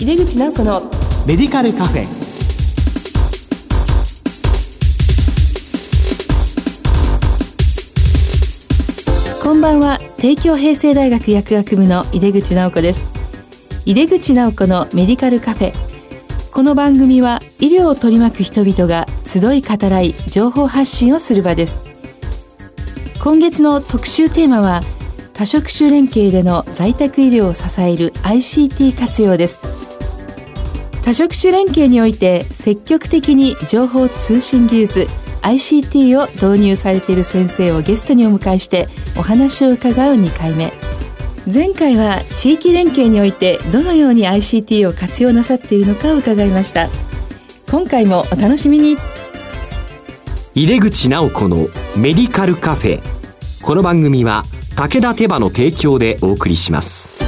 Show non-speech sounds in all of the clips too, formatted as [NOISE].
井出口直子のメディカルカフェ。こんばんは。帝京平成大学薬学部の井出口直子です。井出口直子のメディカルカフェ。この番組は医療を取り巻く人々が集い語らい情報発信をする場です。今月の特集テーマは多職種連携での在宅医療を支える ICT 活用です多職種連携において積極的に情報通信技術 ICT を導入されている先生をゲストにお迎えしてお話を伺う2回目。前回は地域連携においてどのように ICT を活用なさっているのか伺いました。今回もお楽しみに。入れ口直子のメディカルカフェ。この番組は武田手羽の提供でお送りします。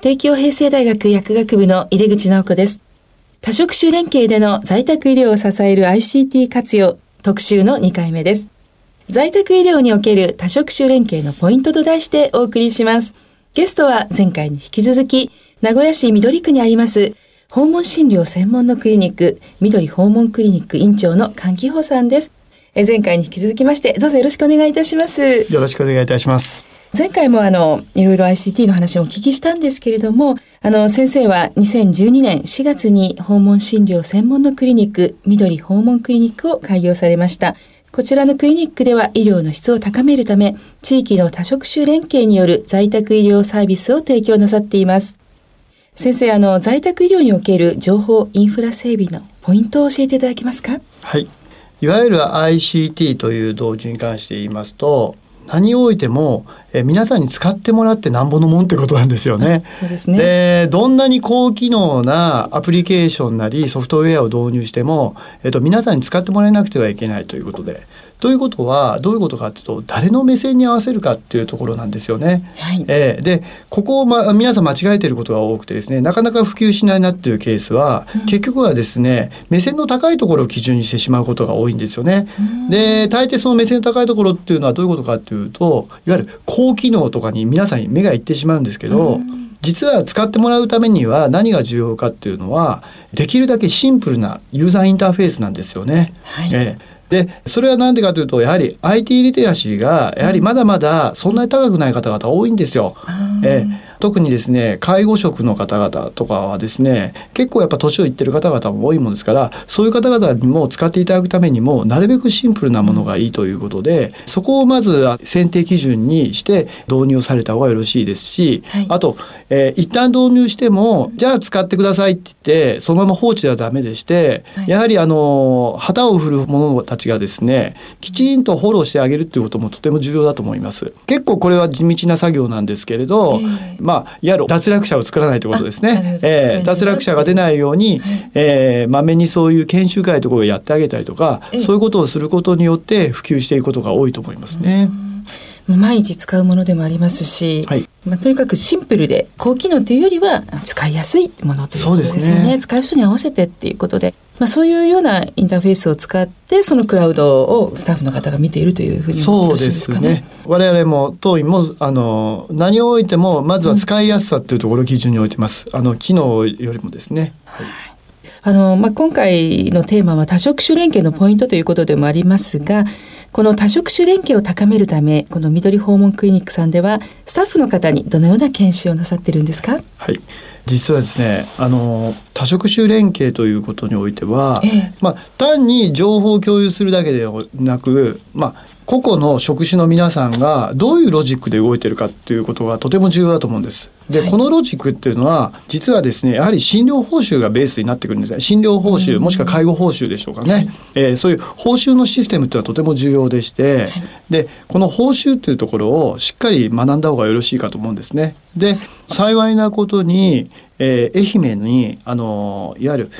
帝京平成大学薬学部の井出口直子です。多職種連携での在宅医療を支える ICT 活用特集の2回目です。在宅医療における多職種連携のポイントと題してお送りします。ゲストは前回に引き続き名古屋市緑区にあります訪問診療専門のクリニック緑訪問クリニック院長の菅木穂さんです。前回に引き続きましてどうぞよろしくお願いいたします。よろしくお願いいたします。前回もあの、いろいろ ICT の話をお聞きしたんですけれども、あの、先生は2012年4月に訪問診療専門のクリニック、緑訪問クリニックを開業されました。こちらのクリニックでは医療の質を高めるため、地域の多職種連携による在宅医療サービスを提供なさっています。先生、あの、在宅医療における情報インフラ整備のポイントを教えていただけますか？はい。いわゆる ICT という導入に関して言いますと、何においても、え皆さんに使ってもらってなんぼのもんってことなんですよね。そうですね。で、どんなに高機能なアプリケーションなりソフトウェアを導入しても、えっと、皆さんに使ってもらえなくてはいけないということで。ということはどういうことかというと誰の目線に合わせるかっていうところなんですよね。はい、えー、でここを、ま、皆さん間違えていることが多くてですねなかなか普及しないなっていうケースは、うん、結局はですね目線の高いところを基準にしてしまうことが多いんですよね。で大抵その目線の高いところっていうのはどういうことかっていうといわゆる高機能とかに皆さん目がいってしまうんですけど。実は使ってもらうためには何が重要かっていうのはできるだけシンプルなユーザーインターフェースなんですよね。はい、えーでそれは何でかというとやはり IT リテラシーがやはりまだまだそんなに高くない方々多いんですよ。え特にですね介護職の方々とかはですね結構やっぱ年をいってる方々も多いもんですからそういう方々にも使っていただくためにもなるべくシンプルなものがいいということでそこをまず選定基準にして導入された方がよろしいですし、はい、あと、えー、一旦導入してもじゃあ使ってくださいって言ってそのまま放置ではダメでして、はい、やはりあの旗を振る者たちがですねきちんとフォローしてあげるっていうこともとても重要だと思います。結構これは地道な作業なんですけれど、えーまあ、いわゆる脱落者を作らないということですね。えー、脱落者が出ないように、はい、えー、まめにそういう研修会とかをやってあげたりとか、そういうことをすることによって普及していくことが多いと思いますね。毎日使うものでもありますし、はい、まあ、とにかくシンプルで高機能というよりは使いやすいものということですよね。ね。使う人に合わせてっていうことで、まあ、そういうようなインターフェースを使ってそのクラウドをスタッフの方が見ているというふうにそうですかね。我々も当院もあの何を置いてもまずは使いやすさというところを基準に置いてます。あの機能よりもですね。はいあの、まあ、今回のテーマは多職種連携のポイントということでもありますが、この多職種連携を高めるため、この緑訪問クリニックさんでは、スタッフの方にどのような研修をなさってるんですか？はい。実はですねあの多職種連携ということにおいては、ええ、まあ、単に情報を共有するだけではなく、まあ、個々の職種の皆さんがどういうロジックで動いてるかっていうことがとても重要だと思うんです。で、はい、このロジックっていうのは実はですねやはり診療報酬がベースになってくるんですね。診療報酬もしくは介護報酬でしょうかね、はい、えー、そういう報酬のシステムっていうのはとても重要でして、はい、でこの報酬っていうところをしっかり学んだ方がよろしいかと思うんですね。で幸いなことに、えー、愛媛にあのいわゆる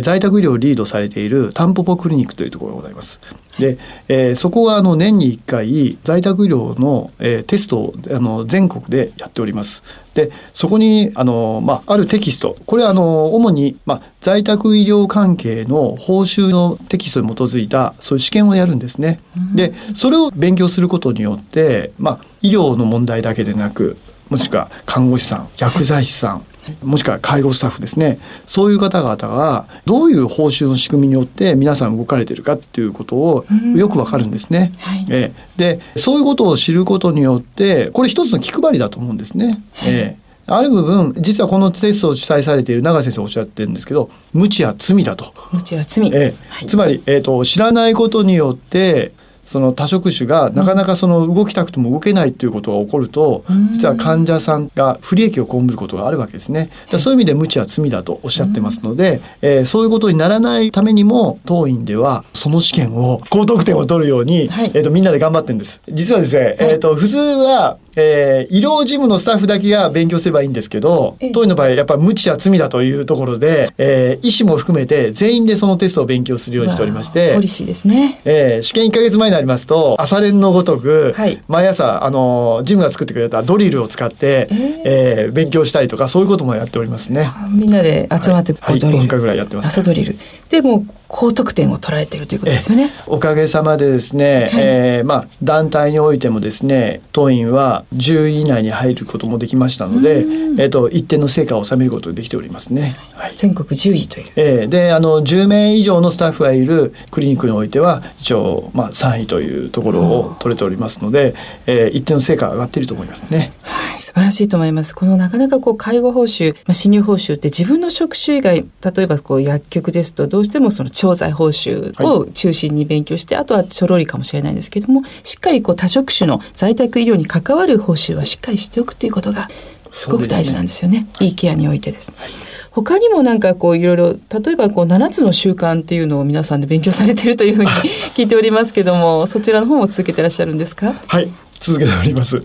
在宅医療をリードされているタンポポクリニックというところがございます。で、えー、そこがあの年に1回在宅医療の、えー、テストをあの全国でやっております。でそこにあの、まあ、あるテキストこれはあの主に、まあ、在宅医療関係の報酬のテキストに基づいたそういう試験をやるんですね。でそれを勉強することによって、まあ、医療の問題だけでなくもしくは看護師さん薬剤師さんもしくは介護スタッフですね。そういう方々がどういう報酬の仕組みによって皆さん動かれてるかっていうことをよくわかるんですね。はい、えー、でそういうことを知ることによってこれ一つの気配りだと思うんですね。はい、えーある部分実はこのテストを主催されている永先生おっしゃってるんですけど無知は罪だと。無知は罪、えーはい、つまり、えーと知らないことによってその多職種がなかなかその動きたくても動けないということが起こると、実は患者さんが不利益を被ることがあるわけですね。そういう意味で無知は罪だとおっしゃってますので、えー、そういうことにならないためにも当院ではその試験を高得点を取るように、はい、えーと、みんなで頑張ってるんです。実はですね、えーと普通はえー、医療事務のスタッフだけが勉強すればいいんですけど当院の場合やっぱ無知は罪だというところで、えー、医師も含めて全員でそのテストを勉強するようにしておりましてポリシーですね、えー、試験1か月前になりますと朝練のごとく、はい、毎朝あのジムが作ってくれたドリルを使って、えー、えー、勉強したりとかそういうこともやっておりますね。みんなで集まって、はい、はい、5分間ぐらいやってます。朝ドリル。でも高得点を捉えているということですよね。おかげさまでですね、はい、えー、まあ団体においてもですね、当院は10位以内に入ることもできましたので、えっ、と一定の成果を収めることができておりますね。はい、全国10位という。えー、であの10名以上のスタッフがいるクリニックにおいては一応まあ3位というところを取れておりますので、えー、一定の成果が上がっていると思いますね。はい、素晴らしいと思います。このなかなかこう介護報酬、まあ侵入報酬って自分の職種以外、例えばこう薬局ですとどうしてもその調剤報酬を中心に勉強して、はい、あとはちょろりかもしれないんですけどもしっかりこう多職種の在宅医療に関わる報酬はしっかりしておくということがすごく大事なんですよね、ね、いいケアにおいてです、はい、他にもなんかこういろいろ例えばこう7つの習慣っていうのを皆さんで勉強されてるというふうに [LAUGHS] 聞いておりますけどもそちらの方も続けてらっしゃるんですか？はい続けております。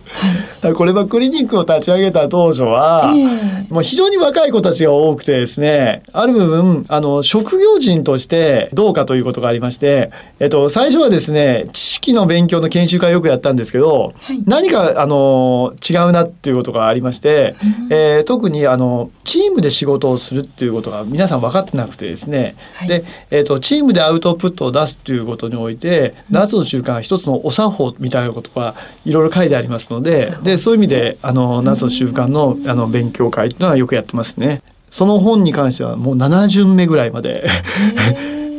はい、これはクリニックを立ち上げた当初は、えー、もう非常に若い子たちが多くてですね、ある部分、あの、職業人としてどうかということがありまして、えっと、最初はですね、知識の勉強の研修会よくやったんですけど、はい、何か、あの、違うなっていうことがありまして、うん、えー、特に、あの、チームで仕事をするっていうことが皆さん分かってなくてですね、はい、で、えっと、チームでアウトプットを出すっていうことにおいて、7つの習慣が一つのお作法みたいなことがいろいろ書いてありますのででそういう意味であの夏の習慣のあの勉強会っていうのはよくやってますね。その本に関してはもう7巡目ぐらいまで [LAUGHS]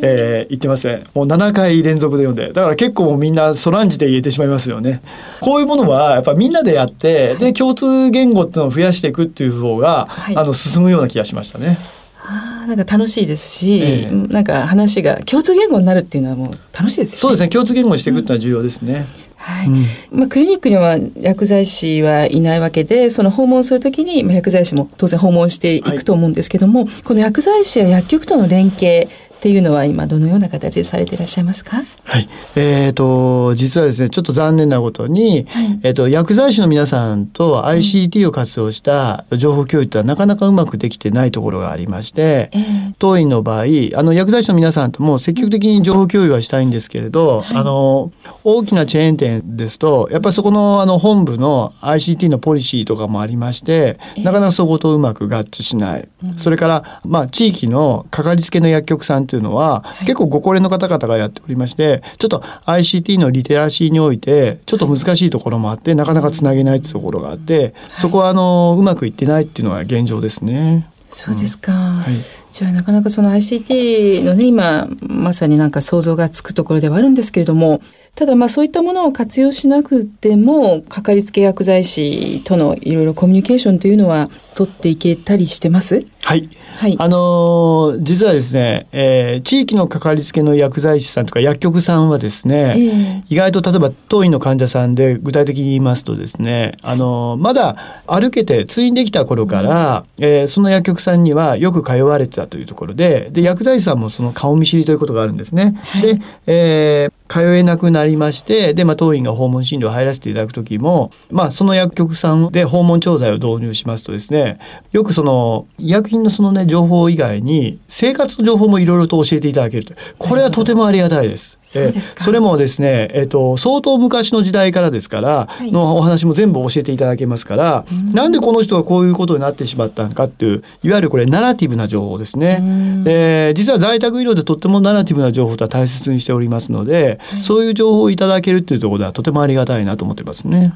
えー、言ってますねもう7回連続で読んで。だから結構もうみんなそらんじて言えてしまいますよね。こういうものはやっぱみんなでやってで共通言語っていうのを増やしていくっていう方が、はい、あの進むような気がしましたね。あなんか楽しいですし、えー、なんか話が共通言語になるっていうのはもう楽しいですよね。そうですね。共通言語にしていくっていうのは重要ですね。うんはい、まあ、クリニックには薬剤師はいないわけでその訪問するときに薬剤師も当然訪問していくと思うんですけども、はい、この薬剤師や薬局との連携っていうのは今どのような形でされていらっしゃいますか？はい、えーと、実はですねちょっと残念なことに、はい、えーと、薬剤師の皆さんと ICT を活用した情報共有とはなかなかうまくできてないところがありまして、えー、当院の場合あの薬剤師の皆さんとも積極的に情報共有はしたいんですけれど、はい、あの大きなチェーン店ですとやっぱりそこのあの本部の ICT のポリシーとかもありまして、えー、なかなかそことうまく合致しない、うん、それからまあ地域のかかりつけの薬局さんっていうのは、はい、結構ご高齢の方々がやっておりましてちょっと ICT のリテラシーにおいてちょっと難しいところもあってなかなかつなげないっていうところがあって、そこはあのうまくいってないっていうのが現状ですね。そうですか、うん。はい、じゃあなかなかその ICT のね今まさになんか想像がつくところではあるんですけれどもただまあそういったものを活用しなくてもかかりつけ薬剤師とのいろいろコミュニケーションというのは取っていけたりしてます？はいはい。あのー実はですね、えー地域のかかりつけの薬剤師さんとか薬局さんはですね、ええ。意外と例えば当院の患者さんで具体的に言いますとですね、あのーまだ歩けて通院できた頃から、えーその薬局さんにはよく通われてたというところでで薬剤師さんもその顔見知りということがあるんですね。はい。で、えー通えなくなりましてで、まあ、当院が訪問診療入らせていただく時も、まあ、その薬局さんで訪問調剤を導入しますとですねよくその医薬品のそのね情報以外に生活の情報もいろいろと教えていただけるとこれはとてもありがたいです。そうですか。えーそれもですね、えっと相当昔の時代からですから、い。のお話も全部教えていただけますから、なんでこの人がこういうことになってしまったのかっていういわゆるこれナラティブな情報ですね。えー実は在宅医療でとってもナラティブな情報とは大切にしておりますので、そういう情報をいただけるっていうところではとてもありがたいなと思ってますね。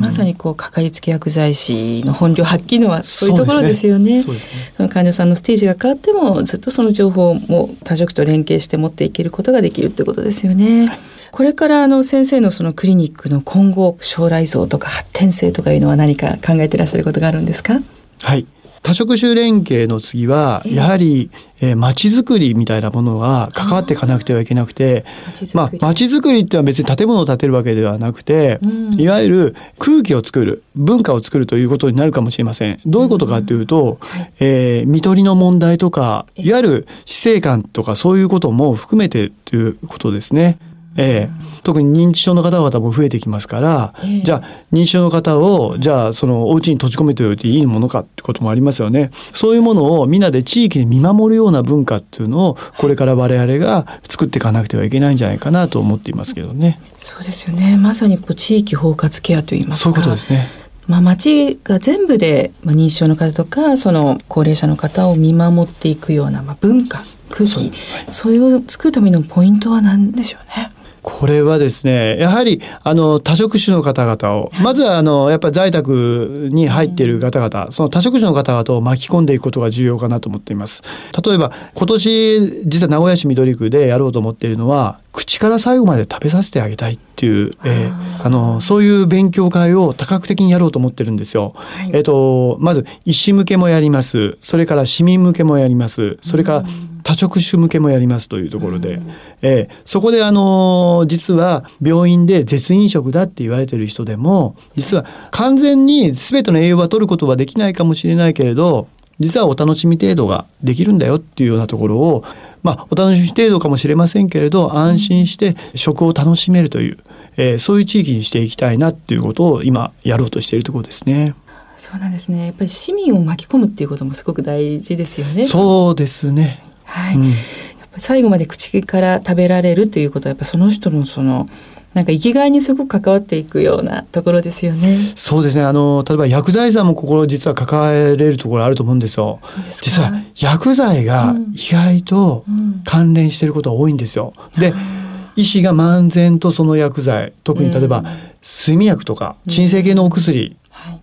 まさにこうかかりつけ薬剤師の本領発揮のはそういうところですよね。その患者さんのステージが変わってもずっとその情報も多職と連携して持っていけることができるってことですよね。これからあの先生のそのクリニックの今後将来像とか発展性とかいうのは何か考えていらっしゃることがあるんですか？はい。多職種連携の次はやはり、えー、街づくりみたいなものが関わっていかなくてはいけなくてまあ街づくりってのは別に建物を建てるわけではなくて、うん。いわゆる空気を作る文化を作るということになるかもしれません。どういうことかというと、えー、見取りの問題とかいわゆる死生観とかそういうことも含めてということですね。えー特に認知症の方々も増えてきますから、ええじゃあ認知症の方をじゃあそのお家に閉じ込めておいていいものかってこともありますよね。そういうものをみんなで地域で見守るような文化っていうのをこれから我々が作っていかなくてはいけないんじゃないかなと思っていますけどね。そうですよね。まさにこう地域包括ケアといいますか。そういうことですね。まあ、町が全部で、まあ、認知症の方とかその高齢者の方を見守っていくような、まあ、文化空気そういうを作るためのポイントは何でしょうね。これはですねやはりあの多職種の方々をまずはあのやっぱり在宅に入っている方々その多職種の方々を巻き込んでいくことが重要かなと思っています。例えば今年実は名古屋市緑区でやろうと思っているのは口から最後まで食べさせてあげたいっていう、えーあのそういう勉強会を多角的にやろうと思ってるんですよ。はい。えっとまず医師向けもやります。それから市民向けもやります。それから多職種向けもやりますというところで、えーそこであの実は病院で絶飲食だって言われてる人でも実は完全に全ての栄養は取ることはできないかもしれないけれど実はお楽しみ程度ができるんだよっていうようなところをまあお楽しみ程度かもしれませんけれど安心して食を楽しめるという、えーそういう地域にしていきたいなっていうことを今やろうとしているところですね。そうなんですね。やっぱり市民を巻き込むっていうこともすごく大事ですよね。そうですね。はい。うんやっぱり最後まで口から食べられるということはやっぱその人のそのなんか生きがいにすごく関わっていくようなところですよね。そうですね。あの、例えば薬剤師さんも心実は抱えれるところあると思うんですよ。すか実は薬剤が意外とうん関連していることが多いんですよ。で、医師が漫然とその薬剤、特に例えば睡眠薬とか鎮静系のお薬、はい。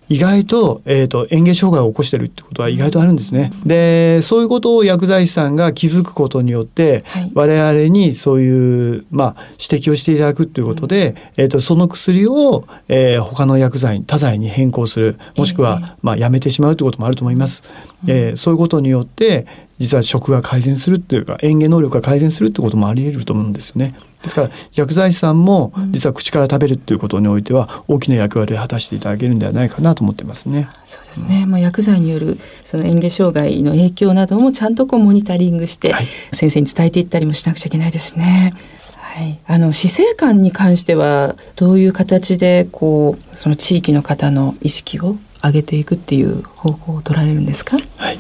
意外と,、えー、と嚥下障害を起こしてるってことは意外とあるんですね。でそういうことを薬剤師さんが気づくことによって、はい我々にそういう、まあ、指摘をしていただくっていうことで、えー、とその薬を、えー他の薬剤他剤に変更するもしくは、ええまあ、やめてしまうってこともあると思います。えーそういうことによって実は食が改善するっていうか嚥下能力が改善するってこともあり得ると思うんですよね。ですから薬剤師さんも実は口から食べるっていうことにおいては大きな役割を果たしていただけるんではないかなと思ってますね。そうですね。まあ薬剤によるその嚥下障害の影響などもちゃんとこうモニタリングしてはい先生に伝えていったりもしなくちゃいけないですね。はい。あの死生観に関してはどういう形でこうその地域の方の意識を上げていくっていう方法を取られるんですか？はい、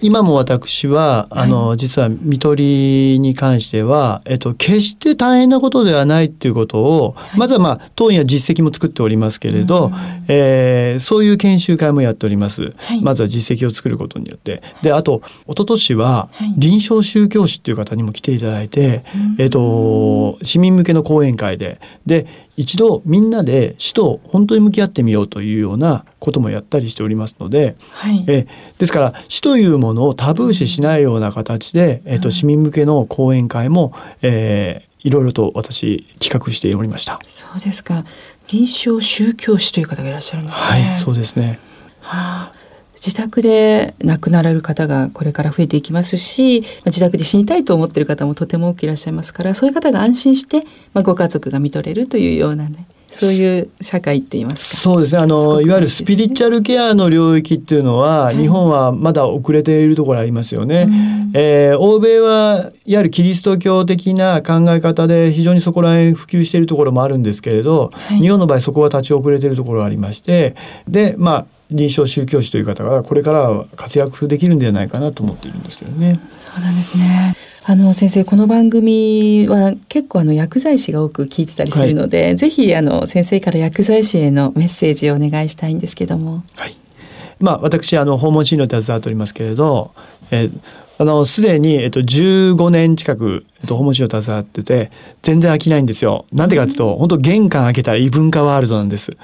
今も私はあの、実は看取りに関しては、えっと、決して大変なことではないっていうことを、まずはまあ当院は実績も作っておりますけれど、えーそういう研修会もやっております、はい。まずは実績を作ることによって。であと一昨年ははい。臨床宗教師っていう方にも来ていただいて、えっと市民向けの講演会で。で一度みんなで死と本当に向き合ってみようというようなこともやったりしておりますので、はい。えですから死というものをタブー視しないような形で、えっと市民向けの講演会も、えーいろいろと私企画しておりました。そうですか。臨床宗教師という方がいらっしゃるんですね。はい、そうですね。はあ、自宅で亡くなられる方がこれから増えていきますし自宅で死にたいと思っている方もとても多くいらっしゃいますからそういう方が安心して、まあ、ご家族が見とれるというようなねそういう社会って言いますか？そうですね。あの、いわゆるスピリチュアルケアの領域っていうのは、はい、日本はまだ遅れているところありますよね。うん、えー、欧米はいわゆるキリスト教的な考え方で非常にそこら辺普及しているところもあるんですけれど、はい、日本の場合そこは立ち遅れているところがありまして、で、まあ、臨床宗教師という方がこれからは活躍できるんではないかなと思っているんですけどね。そうなんですね。あの先生この番組は結構あの薬剤師が多く聞いてたりするので、はい、ぜひあの先生から薬剤師へのメッセージをお願いしたいんですけども。はい。まあ私あの訪問診療で携わっておりますけれど、えー、あのすでにえっと15年近くえっと、訪問診療携わってて、全然飽きないんですよ。なんでかっていうと、本当玄関開けたら異文化ワールドなんです。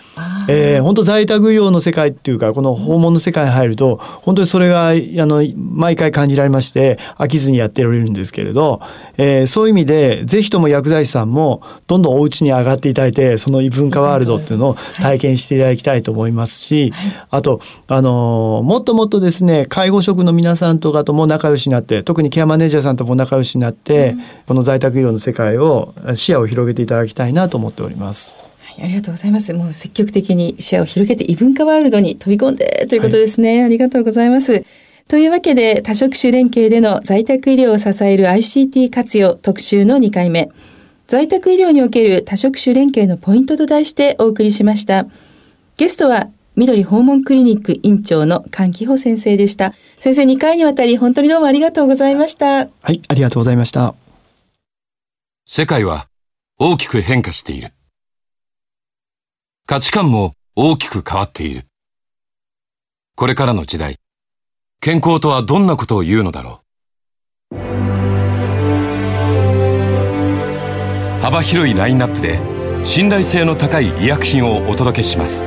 えー、本当在宅医療の世界っていうか、この訪問の世界に入ると、本当にそれが、あの、毎回感じられまして、飽きずにやっておれるんですけれど、えー、そういう意味で、ぜひとも薬剤師さんも、どんどんお家に上がっていただいて、その異文化ワールドっていうのを体験していただきたいと思いますし、あと、あの、もっともっとですね、介護職の皆さんとかとも仲良しになって、特にケアマネージャーさんとも仲良しになって、この在宅医療の世界を視野を広げていただきたいなと思っております。はい、ありがとうございます。もう積極的に視野を広げて異文化ワールドに飛び込んでということですね。はい、ありがとうございます。というわけで多職種連携での在宅医療を支える ICT 活用特集の2回目。在宅医療における多職種連携のポイントと題してお送りしました。ゲストは緑訪問クリニック院長の菅紀穂先生でした。先生2回にわたり本当にどうもありがとうございました。はい、ありがとうございました。世界は大きく変化している。価値観も大きく変わっている。これからの時代、健康とはどんなことを言うのだろう。幅広いラインナップで信頼性の高い医薬品をお届けします。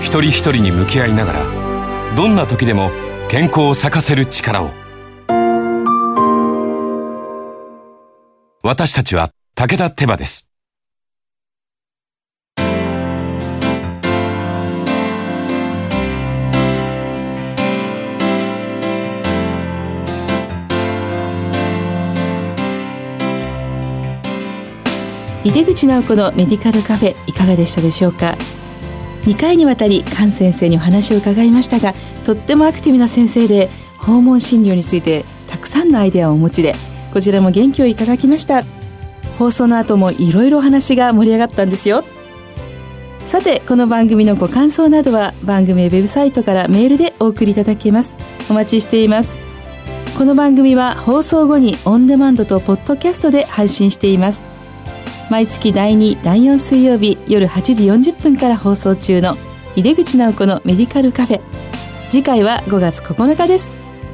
一人一人に向き合いながらどんな時でも健康を咲かせる力を私たちは武田手羽です。井出口直子のメディカルカフェいかがでしたでしょうか？2回にわたり菅先生にお話を伺いましたがとってもアクティブな先生で訪問診療についてたくさんのアイデアをお持ちでこちらも元気をいただきました。放送の後もいろいろ話が盛り上がったんですよ。さてこの番組のご感想などは番組ウェブサイトからメールでお送りいただけます。お待ちしています。この番組は放送後にオンデマンドとポッドキャストで配信しています。毎月第2第4水曜日夜8時40分から放送中の井出口直子のメディカルカフェ。次回は5月9日です。